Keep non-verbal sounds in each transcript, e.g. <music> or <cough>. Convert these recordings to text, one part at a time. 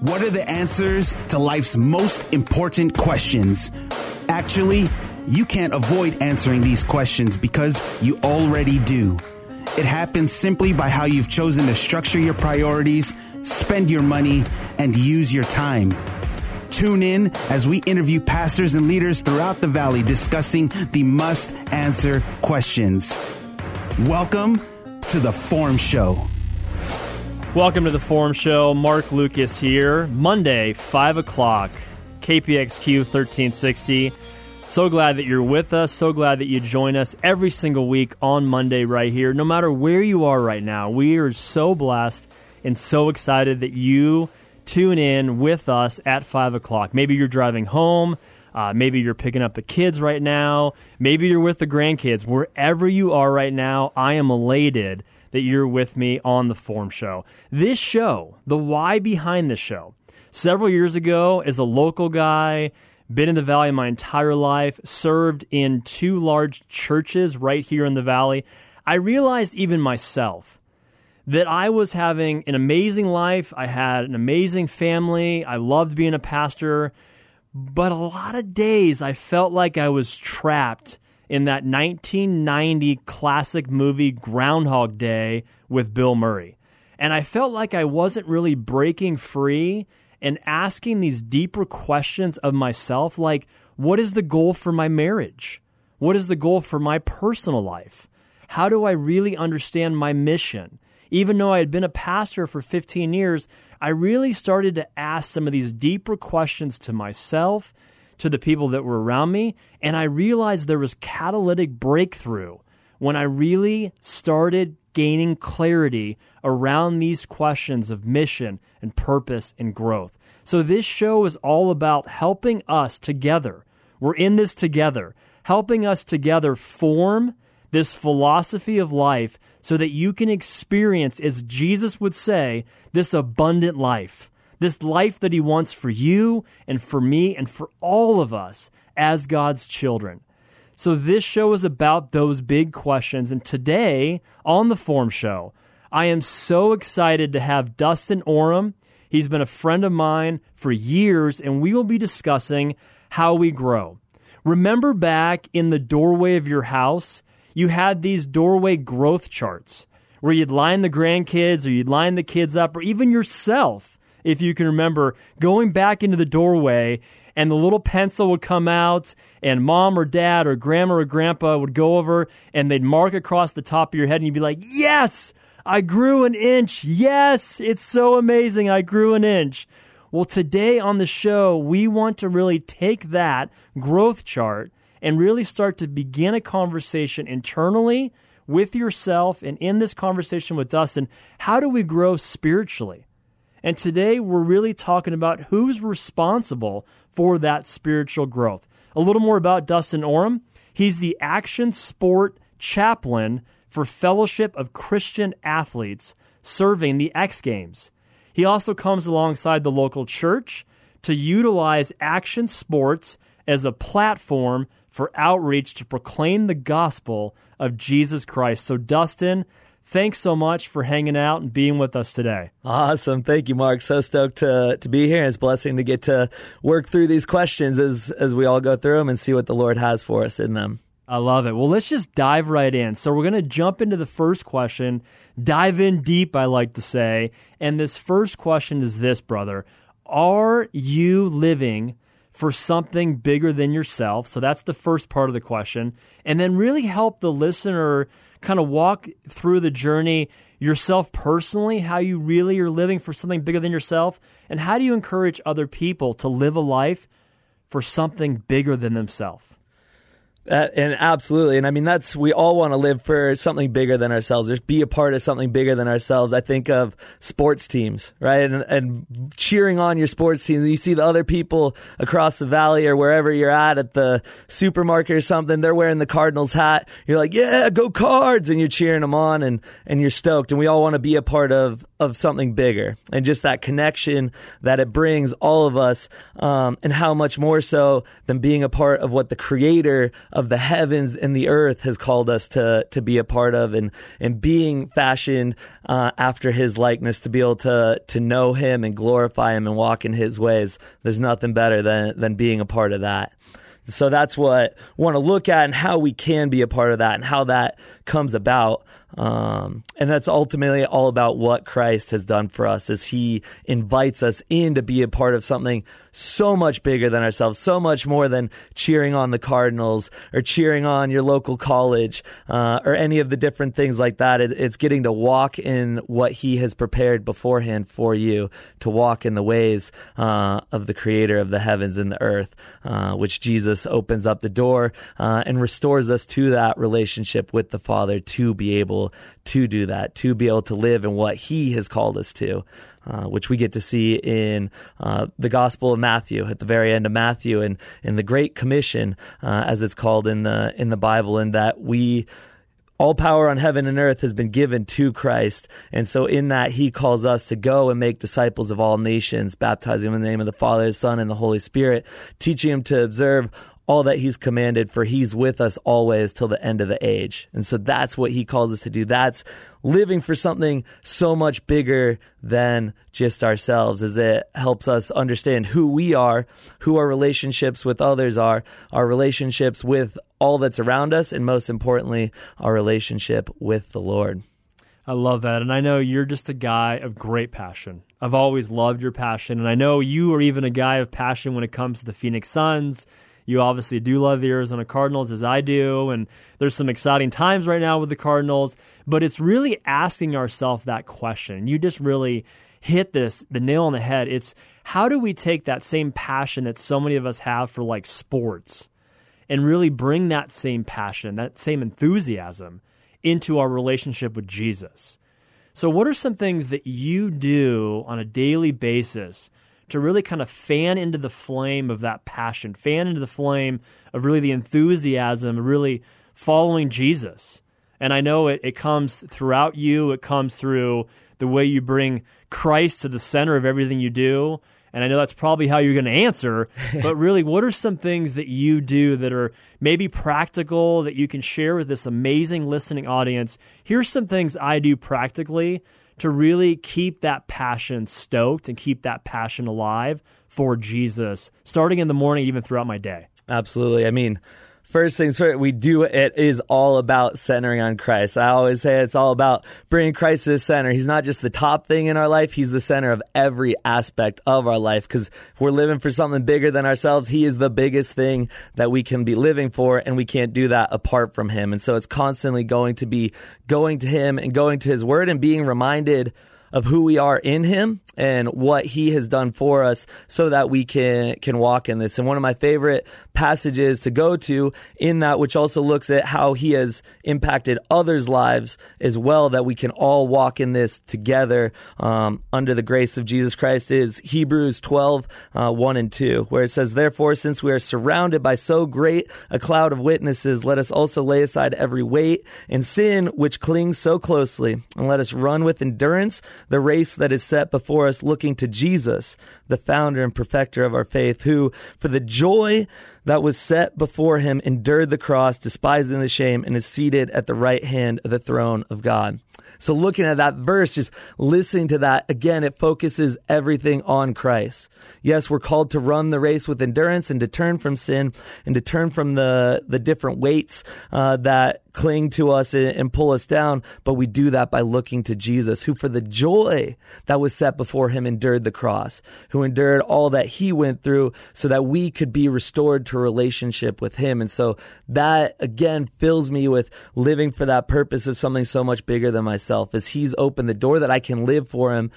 What are the answers to life's most important questions? Actually, you can't avoid answering these questions because you already do. It happens simply by how you've chosen to structure your priorities, spend your money, and use your time. Tune in as we interview pastors and leaders throughout the valley discussing the must answer questions. Welcome to the Form Show. Welcome to the Forum Show. Marc Lucas here. Monday, 5 o'clock, KPXQ 1360. So glad that you're with us. So glad that you join us every single week on Monday right here. No matter where you are right now, we are so blessed and so excited that you tune in with us at 5 o'clock. Maybe you're driving home. Uh, maybe you're picking up the kids right now. Maybe you're with the grandkids. Wherever you are right now, I am elated that you're with me on the Form Show. This show, the why behind this show, several years ago, as a local guy, been in the Valley my entire life, served in two large churches right here in the Valley, I realized even myself that I was having an amazing life. I had an amazing family. I loved being a pastor. But a lot of days I felt like I was trapped in that 1990 classic movie Groundhog Day with Bill Murray. And I felt like I wasn't really breaking free and asking these deeper questions of myself like, what is the goal for my marriage? What is the goal for my personal life? How do I really understand my mission? Even though I had been a pastor for 15 years, I really started to ask some of these deeper questions to myself to the people that were around me. And I realized there was catalytic breakthrough when I really started gaining clarity around these questions of mission and purpose and growth. So this show is all about helping us together. We're in this together, helping us together form this philosophy of life so that you can experience, as Jesus would say, this abundant life this life that He wants for you and for me and for all of us as God's children. So, this show is about those big questions. And today on the Form Show, I am so excited to have Dustin Orem. He's been a friend of mine for years, and we will be discussing how we grow. Remember back in the doorway of your house, you had these doorway growth charts where you'd line the grandkids or you'd line the kids up, or even yourself if you can remember, going back into the doorway and the little pencil would come out and mom or dad or grandma or grandpa would go over and they'd mark across the top of your head and you'd be like, yes, I grew an inch. Yes, it's so amazing. I grew an inch. Well, today on the show, we want to really take that growth chart and really start to begin a conversation internally with yourself and in this conversation with Dustin. How do we grow spiritually? And today we're really talking about who's responsible for that spiritual growth. A little more about Dustin Orem. He's the action sport chaplain for Fellowship of Christian Athletes serving the X Games. He also comes alongside the local church to utilize action sports as a platform for outreach to proclaim the gospel of Jesus Christ. So, Dustin, thanks so much for hanging out and being with us today. Awesome. Thank you, Marc. So stoked to, to be here. It's a blessing to get to work through these questions as, as we all go through them and see what the Lord has for us in them. I love it. Well, let's just dive right in. So, we're going to jump into the first question, dive in deep, I like to say. And this first question is this, brother Are you living for something bigger than yourself? So, that's the first part of the question. And then really help the listener kind of walk through the journey yourself personally, how you really are living for something bigger than yourself, and how do you encourage other people to live a life for something bigger than themselves? Uh, and absolutely. And I mean, that's, we all want to live for something bigger than ourselves. Just be a part of something bigger than ourselves. I think of sports teams, right? And, and cheering on your sports teams. You see the other people across the valley or wherever you're at at the supermarket or something, they're wearing the Cardinals hat. You're like, yeah, go cards. And you're cheering them on and, and you're stoked. And we all want to be a part of, of something bigger and just that connection that it brings all of us. Um, and how much more so than being a part of what the creator of the heavens and the earth has called us to to be a part of, and and being fashioned uh, after His likeness to be able to to know Him and glorify Him and walk in His ways. There's nothing better than than being a part of that. So that's what I want to look at and how we can be a part of that and how that comes about. Um, and that's ultimately all about what Christ has done for us as he invites us in to be a part of something so much bigger than ourselves, so much more than cheering on the Cardinals or cheering on your local college uh, or any of the different things like that. It, it's getting to walk in what he has prepared beforehand for you to walk in the ways uh, of the creator of the heavens and the earth, uh, which Jesus opens up the door uh, and restores us to that relationship with the Father to be able to do that, to be able to live in what He has called us to, uh, which we get to see in uh, the Gospel of Matthew at the very end of Matthew, and in the Great Commission, uh, as it's called in the in the Bible, and that we all power on heaven and earth has been given to Christ. And so in that, he calls us to go and make disciples of all nations, baptizing them in the name of the Father, the Son, and the Holy Spirit, teaching them to observe all that he's commanded, for he's with us always till the end of the age. And so that's what he calls us to do. That's living for something so much bigger than just ourselves, as it helps us understand who we are, who our relationships with others are, our relationships with all that's around us, and most importantly, our relationship with the Lord. I love that. And I know you're just a guy of great passion. I've always loved your passion. And I know you are even a guy of passion when it comes to the Phoenix Suns you obviously do love the Arizona Cardinals as I do, and there's some exciting times right now with the Cardinals, but it's really asking ourselves that question. You just really hit this the nail on the head. It's how do we take that same passion that so many of us have for like sports and really bring that same passion, that same enthusiasm into our relationship with Jesus? So, what are some things that you do on a daily basis to really kind of fan into the flame of that passion, fan into the flame of really the enthusiasm, really following Jesus. And I know it, it comes throughout you, it comes through the way you bring Christ to the center of everything you do. And I know that's probably how you're going to answer, <laughs> but really, what are some things that you do that are maybe practical that you can share with this amazing listening audience? Here's some things I do practically to really keep that passion stoked and keep that passion alive for Jesus, starting in the morning, even throughout my day. Absolutely. I mean, first things first, we do it is all about centering on Christ. I always say it's all about bringing Christ to the center. He's not just the top thing in our life, He's the center of every aspect of our life. Because if we're living for something bigger than ourselves, He is the biggest thing that we can be living for, and we can't do that apart from Him. And so it's constantly going to be going to Him and going to His Word and being reminded of who we are in him and what he has done for us so that we can can walk in this. And one of my favorite passages to go to in that which also looks at how he has impacted others' lives as well that we can all walk in this together um, under the grace of Jesus Christ is Hebrews 12 uh, 1 and 2 where it says therefore since we are surrounded by so great a cloud of witnesses let us also lay aside every weight and sin which clings so closely and let us run with endurance the race that is set before us, looking to Jesus, the founder and perfecter of our faith, who, for the joy that was set before him, endured the cross, despising the shame, and is seated at the right hand of the throne of God. So looking at that verse, just listening to that, again, it focuses everything on Christ. Yes, we're called to run the race with endurance and to turn from sin and to turn from the, the different weights uh, that cling to us and, and pull us down, but we do that by looking to Jesus, who for the joy that was set before him endured the cross, who endured all that he went through so that we could be restored to a relationship with him. And so that again fills me with living for that purpose of something so much bigger than myself as he's opened the door that I can live for him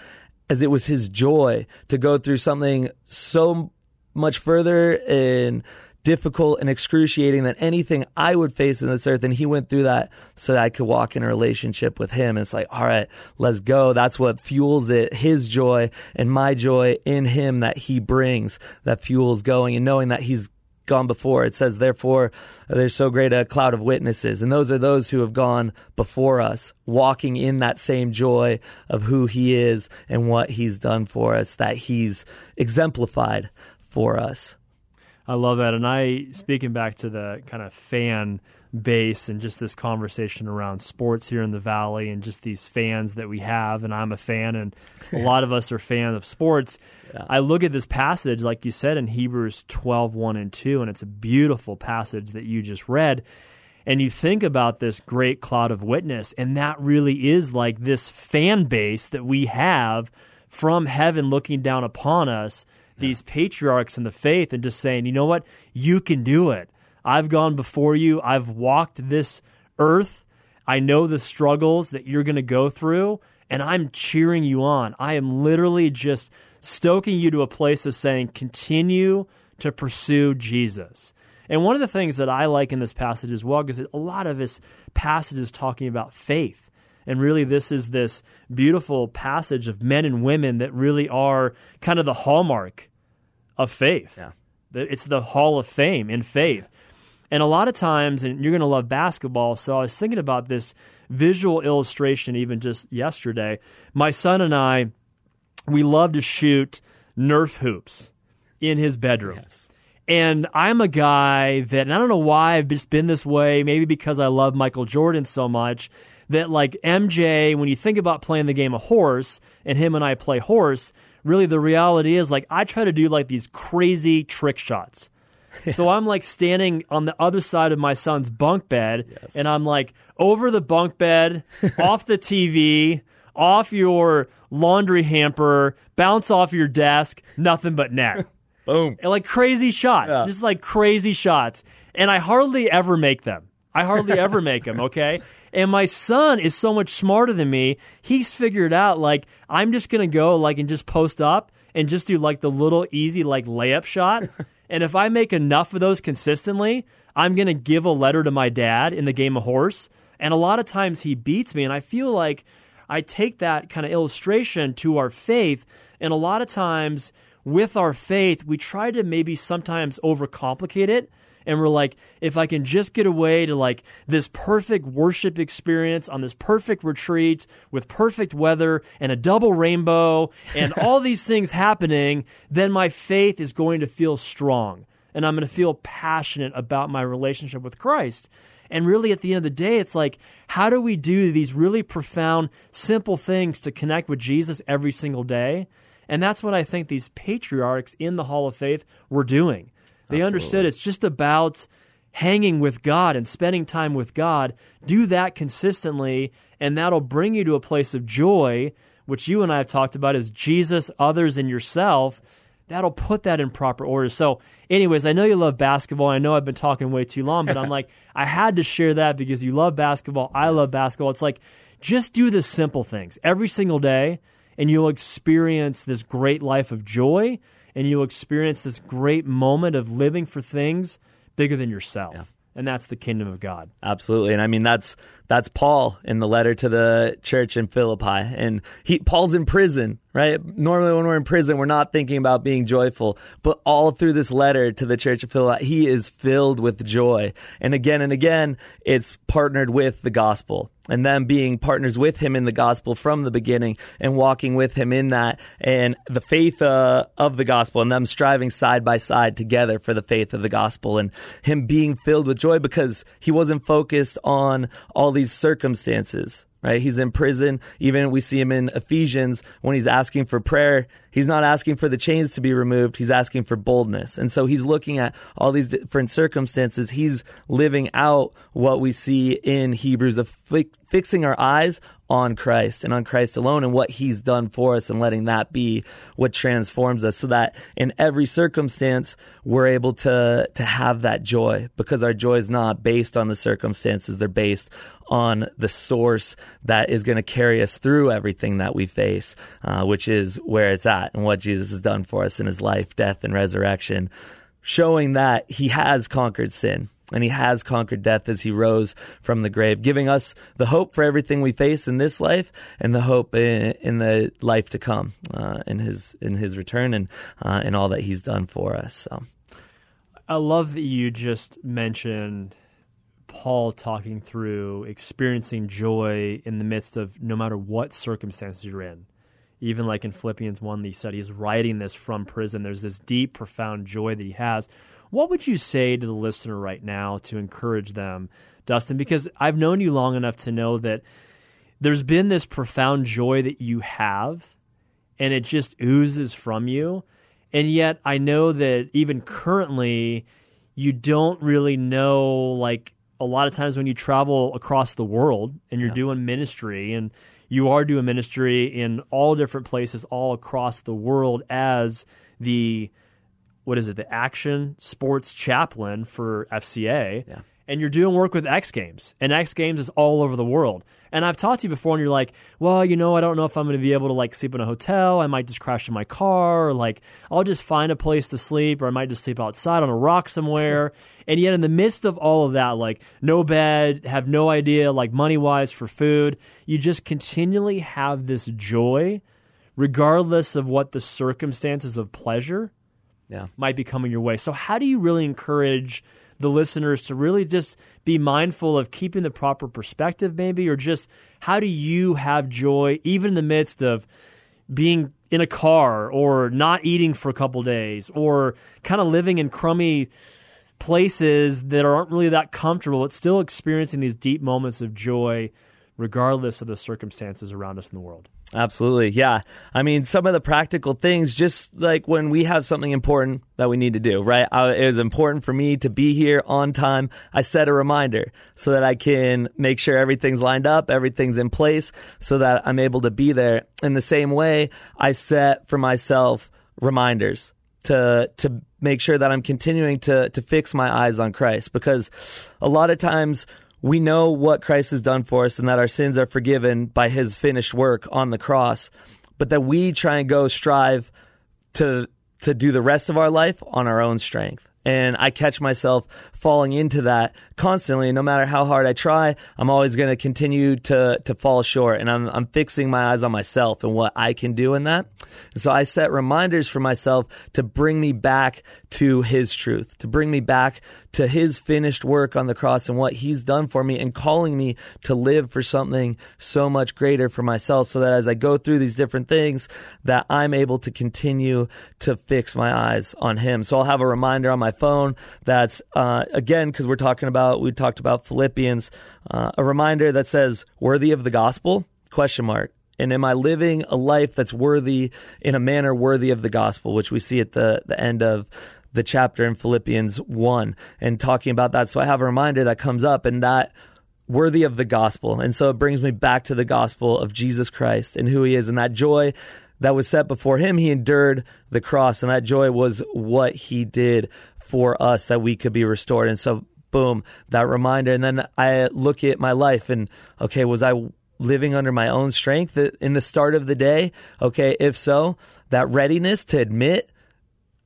as it was his joy to go through something so much further and difficult and excruciating than anything I would face in this earth. And he went through that so that I could walk in a relationship with him. And it's like, all right, let's go. That's what fuels it. His joy and my joy in him that he brings that fuels going and knowing that he's gone before. It says, therefore, there's so great a cloud of witnesses. And those are those who have gone before us, walking in that same joy of who he is and what he's done for us, that he's exemplified for us. I love that. And I, speaking back to the kind of fan base and just this conversation around sports here in the Valley and just these fans that we have, and I'm a fan, and a <laughs> lot of us are fans of sports. Yeah. I look at this passage, like you said, in Hebrews 12, 1 and 2, and it's a beautiful passage that you just read. And you think about this great cloud of witness, and that really is like this fan base that we have from heaven looking down upon us, yeah. these patriarchs in the faith, and just saying, you know what? You can do it. I've gone before you, I've walked this earth. I know the struggles that you're going to go through, and I'm cheering you on. I am literally just stoking you to a place of saying, continue to pursue Jesus. And one of the things that I like in this passage as well, because a lot of this passage is talking about faith. And really, this is this beautiful passage of men and women that really are kind of the hallmark of faith. Yeah. It's the hall of fame in faith. And a lot of times, and you're going to love basketball, so I was thinking about this visual illustration even just yesterday. My son and I, we love to shoot Nerf hoops in his bedroom. Yes. And I'm a guy that, and I don't know why I've just been this way, maybe because I love Michael Jordan so much, that like MJ, when you think about playing the game of horse, and him and I play horse, really the reality is like I try to do like these crazy trick shots. <laughs> so I'm like standing on the other side of my son's bunk bed, yes. and I'm like over the bunk bed, <laughs> off the TV, off your laundry hamper, bounce off your desk, nothing but net. <laughs> Boom. And like crazy shots, yeah. just like crazy shots. And I hardly ever make them. I hardly ever make them, okay? And my son is so much smarter than me. He's figured out like I'm just going to go like and just post up and just do like the little easy like layup shot. And if I make enough of those consistently, I'm going to give a letter to my dad in the game of horse. And a lot of times he beats me. And I feel like I take that kind of illustration to our faith. And a lot of times with our faith, we try to maybe sometimes overcomplicate it and we're like if i can just get away to like this perfect worship experience on this perfect retreat with perfect weather and a double rainbow and all <laughs> these things happening then my faith is going to feel strong and i'm going to feel passionate about my relationship with christ and really, at the end of the day, it's like, how do we do these really profound, simple things to connect with Jesus every single day? And that's what I think these patriarchs in the Hall of Faith were doing. They Absolutely. understood it's just about hanging with God and spending time with God. Do that consistently, and that'll bring you to a place of joy, which you and I have talked about is Jesus, others, and yourself. That'll put that in proper order. So, anyways, I know you love basketball. I know I've been talking way too long, but I'm <laughs> like, I had to share that because you love basketball. I love basketball. It's like, just do the simple things every single day, and you'll experience this great life of joy and you'll experience this great moment of living for things bigger than yourself. Yeah. And that's the kingdom of God. Absolutely. And I mean that's that's Paul in the letter to the church in Philippi. And he Paul's in prison, right? Normally when we're in prison, we're not thinking about being joyful. But all through this letter to the church of Philippi, he is filled with joy. And again and again, it's partnered with the gospel and them being partners with him in the gospel from the beginning and walking with him in that and the faith uh, of the gospel and them striving side by side together for the faith of the gospel and him being filled with joy because he wasn't focused on all these circumstances right? He's in prison. Even we see him in Ephesians when he's asking for prayer. He's not asking for the chains to be removed. He's asking for boldness. And so he's looking at all these different circumstances. He's living out what we see in Hebrews of fi- fixing our eyes on Christ and on Christ alone and what he's done for us and letting that be what transforms us so that in every circumstance we're able to to have that joy because our joy is not based on the circumstances they're based on the source that is going to carry us through everything that we face uh, which is where it's at and what Jesus has done for us in his life death and resurrection showing that he has conquered sin and he has conquered death as he rose from the grave, giving us the hope for everything we face in this life and the hope in, in the life to come uh, in his in his return and uh, in all that he's done for us. So. I love that you just mentioned Paul talking through experiencing joy in the midst of no matter what circumstances you're in. Even like in Philippians 1, he said he's writing this from prison. There's this deep, profound joy that he has. What would you say to the listener right now to encourage them, Dustin? Because I've known you long enough to know that there's been this profound joy that you have, and it just oozes from you. And yet, I know that even currently, you don't really know like a lot of times when you travel across the world and you're yeah. doing ministry and you are doing ministry in all different places all across the world as the what is it the action sports chaplain for FCA yeah. And you're doing work with X Games and X Games is all over the world and I've talked to you before, and you're like, well, you know, I don't know if I'm going to be able to like sleep in a hotel. I might just crash in my car, or like I'll just find a place to sleep, or I might just sleep outside on a rock somewhere. <laughs> and yet, in the midst of all of that, like no bed, have no idea, like money wise for food, you just continually have this joy, regardless of what the circumstances of pleasure yeah. might be coming your way. So, how do you really encourage the listeners to really just be mindful of keeping the proper perspective, maybe, or just how do you have joy even in the midst of being in a car or not eating for a couple days or kind of living in crummy places that aren't really that comfortable, but still experiencing these deep moments of joy regardless of the circumstances around us in the world. Absolutely. Yeah. I mean, some of the practical things, just like when we have something important that we need to do, right? I, it was important for me to be here on time. I set a reminder so that I can make sure everything's lined up, everything's in place so that I'm able to be there. In the same way, I set for myself reminders to, to make sure that I'm continuing to, to fix my eyes on Christ because a lot of times we know what Christ has done for us and that our sins are forgiven by his finished work on the cross, but that we try and go strive to to do the rest of our life on our own strength. And I catch myself falling into that constantly. No matter how hard I try, I'm always going to continue to to fall short. And I'm I'm fixing my eyes on myself and what I can do in that. And so I set reminders for myself to bring me back to His truth, to bring me back to his finished work on the cross and what he's done for me and calling me to live for something so much greater for myself so that as I go through these different things that I'm able to continue to fix my eyes on him. So I'll have a reminder on my phone that's uh, again because we're talking about we talked about Philippians uh, a reminder that says worthy of the gospel question mark and am I living a life that's worthy in a manner worthy of the gospel, which we see at the, the end of the chapter in Philippians 1 and talking about that. So I have a reminder that comes up and that worthy of the gospel. And so it brings me back to the gospel of Jesus Christ and who he is and that joy that was set before him. He endured the cross and that joy was what he did for us that we could be restored. And so boom, that reminder. And then I look at my life and okay, was I living under my own strength in the start of the day? Okay, if so, that readiness to admit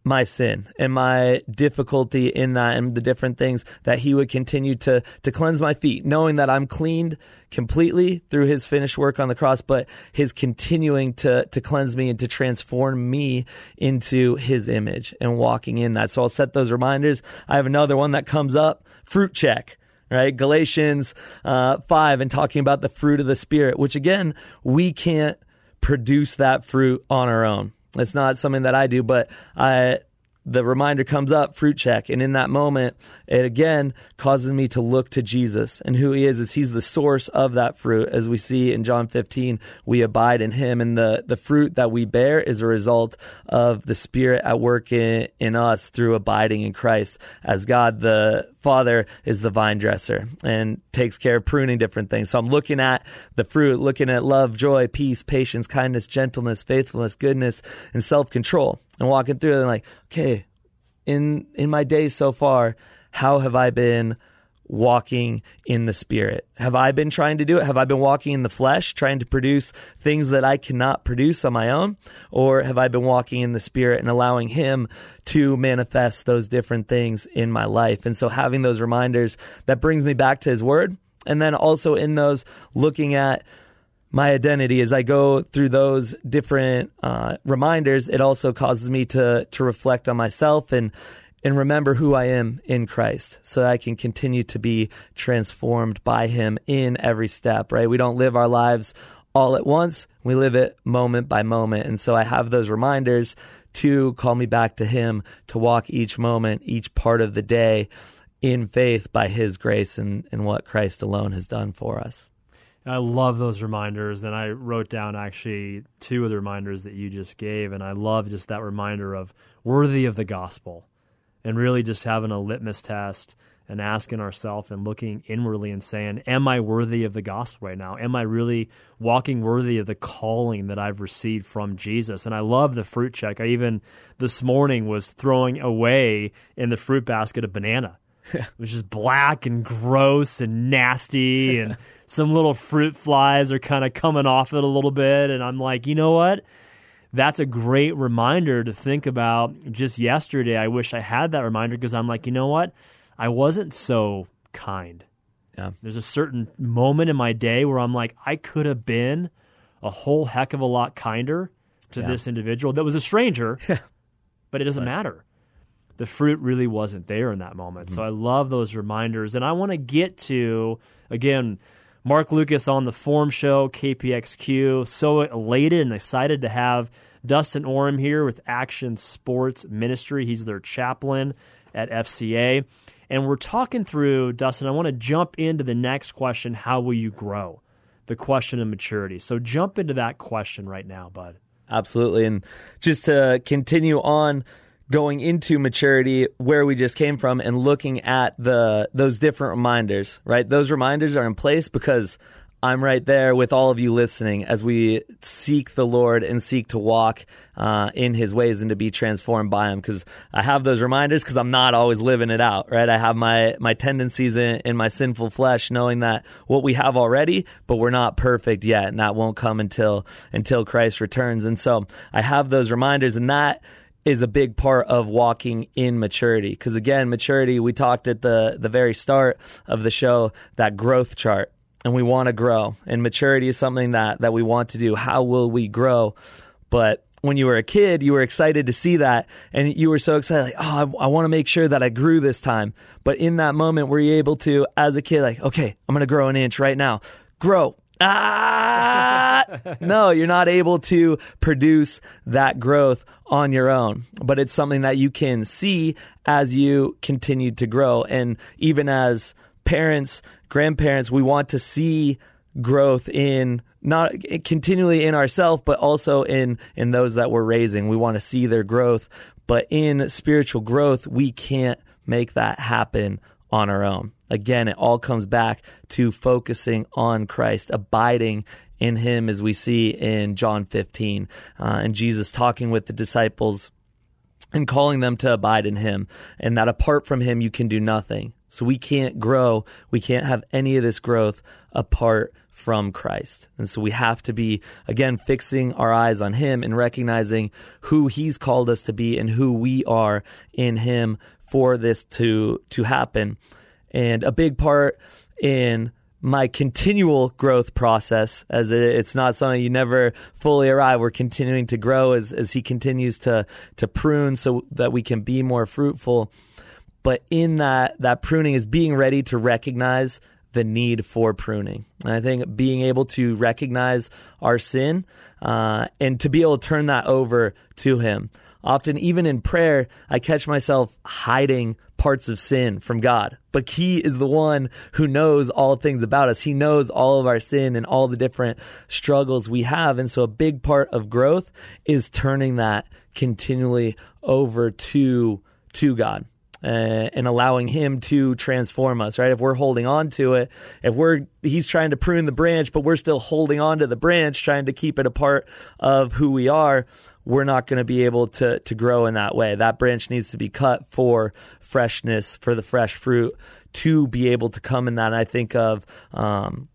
my sin and my difficulty in that and the different things that he would continue to to cleanse my feet knowing that I'm cleaned completely through his finished work on the cross but his continuing to to cleanse me and to transform me into his image and walking in that. So I'll set those reminders. I have another one that comes up. Fruit check right? Galatians uh, 5 and talking about the fruit of the spirit which again we can't produce that fruit on our own it's not something that I do, but I the reminder comes up, fruit check. And in that moment, it again causes me to look to Jesus and who he is, is he's the source of that fruit. As we see in John 15, we abide in him. And the, the fruit that we bear is a result of the spirit at work in, in us through abiding in Christ as God the Father is the vine dresser and takes care of pruning different things. So I'm looking at the fruit, looking at love, joy, peace, patience, kindness, gentleness, faithfulness, goodness, and self control. And walking through and like, okay, in in my days so far, how have I been walking in the spirit? Have I been trying to do it? Have I been walking in the flesh, trying to produce things that I cannot produce on my own? Or have I been walking in the spirit and allowing him to manifest those different things in my life? And so having those reminders that brings me back to his word. And then also in those looking at my identity as I go through those different uh, reminders, it also causes me to to reflect on myself and and remember who I am in Christ so that I can continue to be transformed by Him in every step, right? We don't live our lives all at once, we live it moment by moment. And so I have those reminders to call me back to Him, to walk each moment, each part of the day in faith by His grace and, and what Christ alone has done for us. I love those reminders, and I wrote down actually two of the reminders that you just gave, and I love just that reminder of worthy of the gospel and really just having a litmus test and asking ourselves and looking inwardly and saying, Am I worthy of the gospel right now? Am I really walking worthy of the calling that I've received from Jesus? And I love the fruit check. I even this morning was throwing away in the fruit basket a banana. It was just black and gross and nasty, and <laughs> some little fruit flies are kind of coming off it a little bit. And I'm like, you know what? that's a great reminder to think about. Just yesterday, I wish I had that reminder because I'm like, you know what? I wasn't so kind. Yeah. There's a certain moment in my day where I'm like, I could have been a whole heck of a lot kinder to yeah. this individual that was a stranger, <laughs> but it doesn't right. matter. The fruit really wasn't there in that moment. Mm-hmm. So I love those reminders. And I want to get to, again, Marc Lucas on the Form Show, KPXQ. So elated and excited to have Dustin Orem here with Action Sports Ministry. He's their chaplain at FCA. And we're talking through, Dustin, I want to jump into the next question How will you grow? The question of maturity. So jump into that question right now, bud. Absolutely. And just to continue on going into maturity where we just came from and looking at the those different reminders, right? Those reminders are in place because I'm right there with all of you listening as we seek the Lord and seek to walk uh, in His ways and to be transformed by Him. Because I have those reminders because I'm not always living it out, right? I have my my tendencies in, in my sinful flesh, knowing that what we have already, but we're not perfect yet, and that won't come until until Christ returns. And so I have those reminders, and that is a big part of walking in maturity. Because again, maturity, we talked at the, the very start of the show, that growth chart, and we want to grow. And maturity is something that, that we want to do. How will we grow? But when you were a kid, you were excited to see that, and you were so excited, like, oh, I, I want to make sure that I grew this time. But in that moment, were you able to, as a kid, like, okay, I'm going to grow an inch right now? Grow, ah, no, you're not able to produce that growth on your own, but it's something that you can see as you continue to grow. And even as parents, grandparents, we want to see growth in not continually in ourselves, but also in, in those that we're raising. We want to see their growth, but in spiritual growth, we can't make that happen on our own. Again, it all comes back to focusing on Christ, abiding in Him, as we see in John 15, uh, and Jesus talking with the disciples and calling them to abide in Him, and that apart from Him, you can do nothing. So we can't grow, we can't have any of this growth apart from Christ. And so we have to be, again, fixing our eyes on Him and recognizing who He's called us to be and who we are in Him for this to to happen. And a big part in my continual growth process, as it's not something you never fully arrive. We're continuing to grow as as he continues to to prune so that we can be more fruitful. But in that that pruning is being ready to recognize the need for pruning. And I think being able to recognize our sin uh, and to be able to turn that over to Him. Often, even in prayer, I catch myself hiding parts of sin from God. But He is the one who knows all things about us. He knows all of our sin and all the different struggles we have. And so, a big part of growth is turning that continually over to to God. Uh, and allowing him to transform us, right? If we're holding on to it, if we're, he's trying to prune the branch, but we're still holding on to the branch, trying to keep it a part of who we are, we're not going to be able to to grow in that way. That branch needs to be cut for freshness, for the fresh fruit to be able to come in that. And I think of um,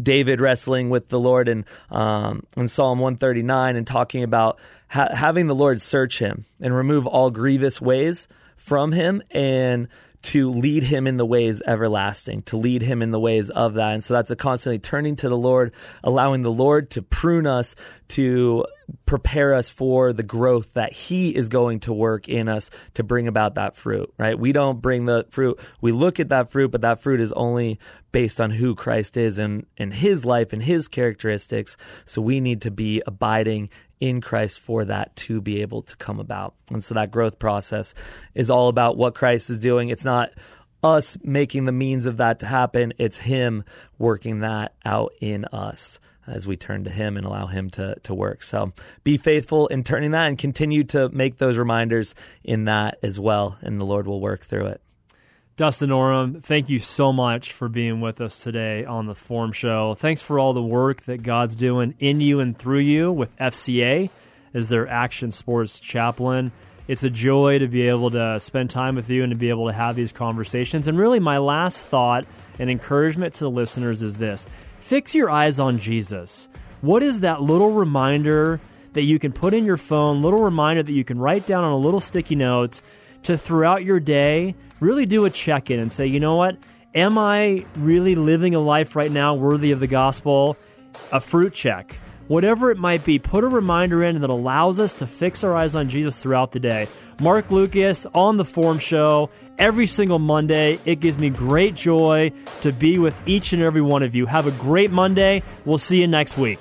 David wrestling with the Lord in, um, in Psalm 139 and talking about ha- having the Lord search him and remove all grievous ways from him and to lead him in the ways everlasting, to lead him in the ways of that. And so that's a constantly turning to the Lord, allowing the Lord to prune us, to prepare us for the growth that he is going to work in us to bring about that fruit, right? We don't bring the fruit. We look at that fruit, but that fruit is only based on who Christ is and, and his life and his characteristics. So we need to be abiding in Christ for that to be able to come about. And so that growth process is all about what Christ is doing. It's not us making the means of that to happen, it's Him working that out in us as we turn to Him and allow Him to, to work. So be faithful in turning that and continue to make those reminders in that as well, and the Lord will work through it. Dustin Orem, thank you so much for being with us today on the Form Show. Thanks for all the work that God's doing in you and through you with FCA as their action sports chaplain. It's a joy to be able to spend time with you and to be able to have these conversations. And really, my last thought and encouragement to the listeners is this fix your eyes on Jesus. What is that little reminder that you can put in your phone, little reminder that you can write down on a little sticky note to throughout your day really do a check in and say, you know what? Am I really living a life right now worthy of the gospel? A fruit check. Whatever it might be, put a reminder in that allows us to fix our eyes on Jesus throughout the day. Marc Lucas on the Form Show every single Monday. It gives me great joy to be with each and every one of you. Have a great Monday. We'll see you next week.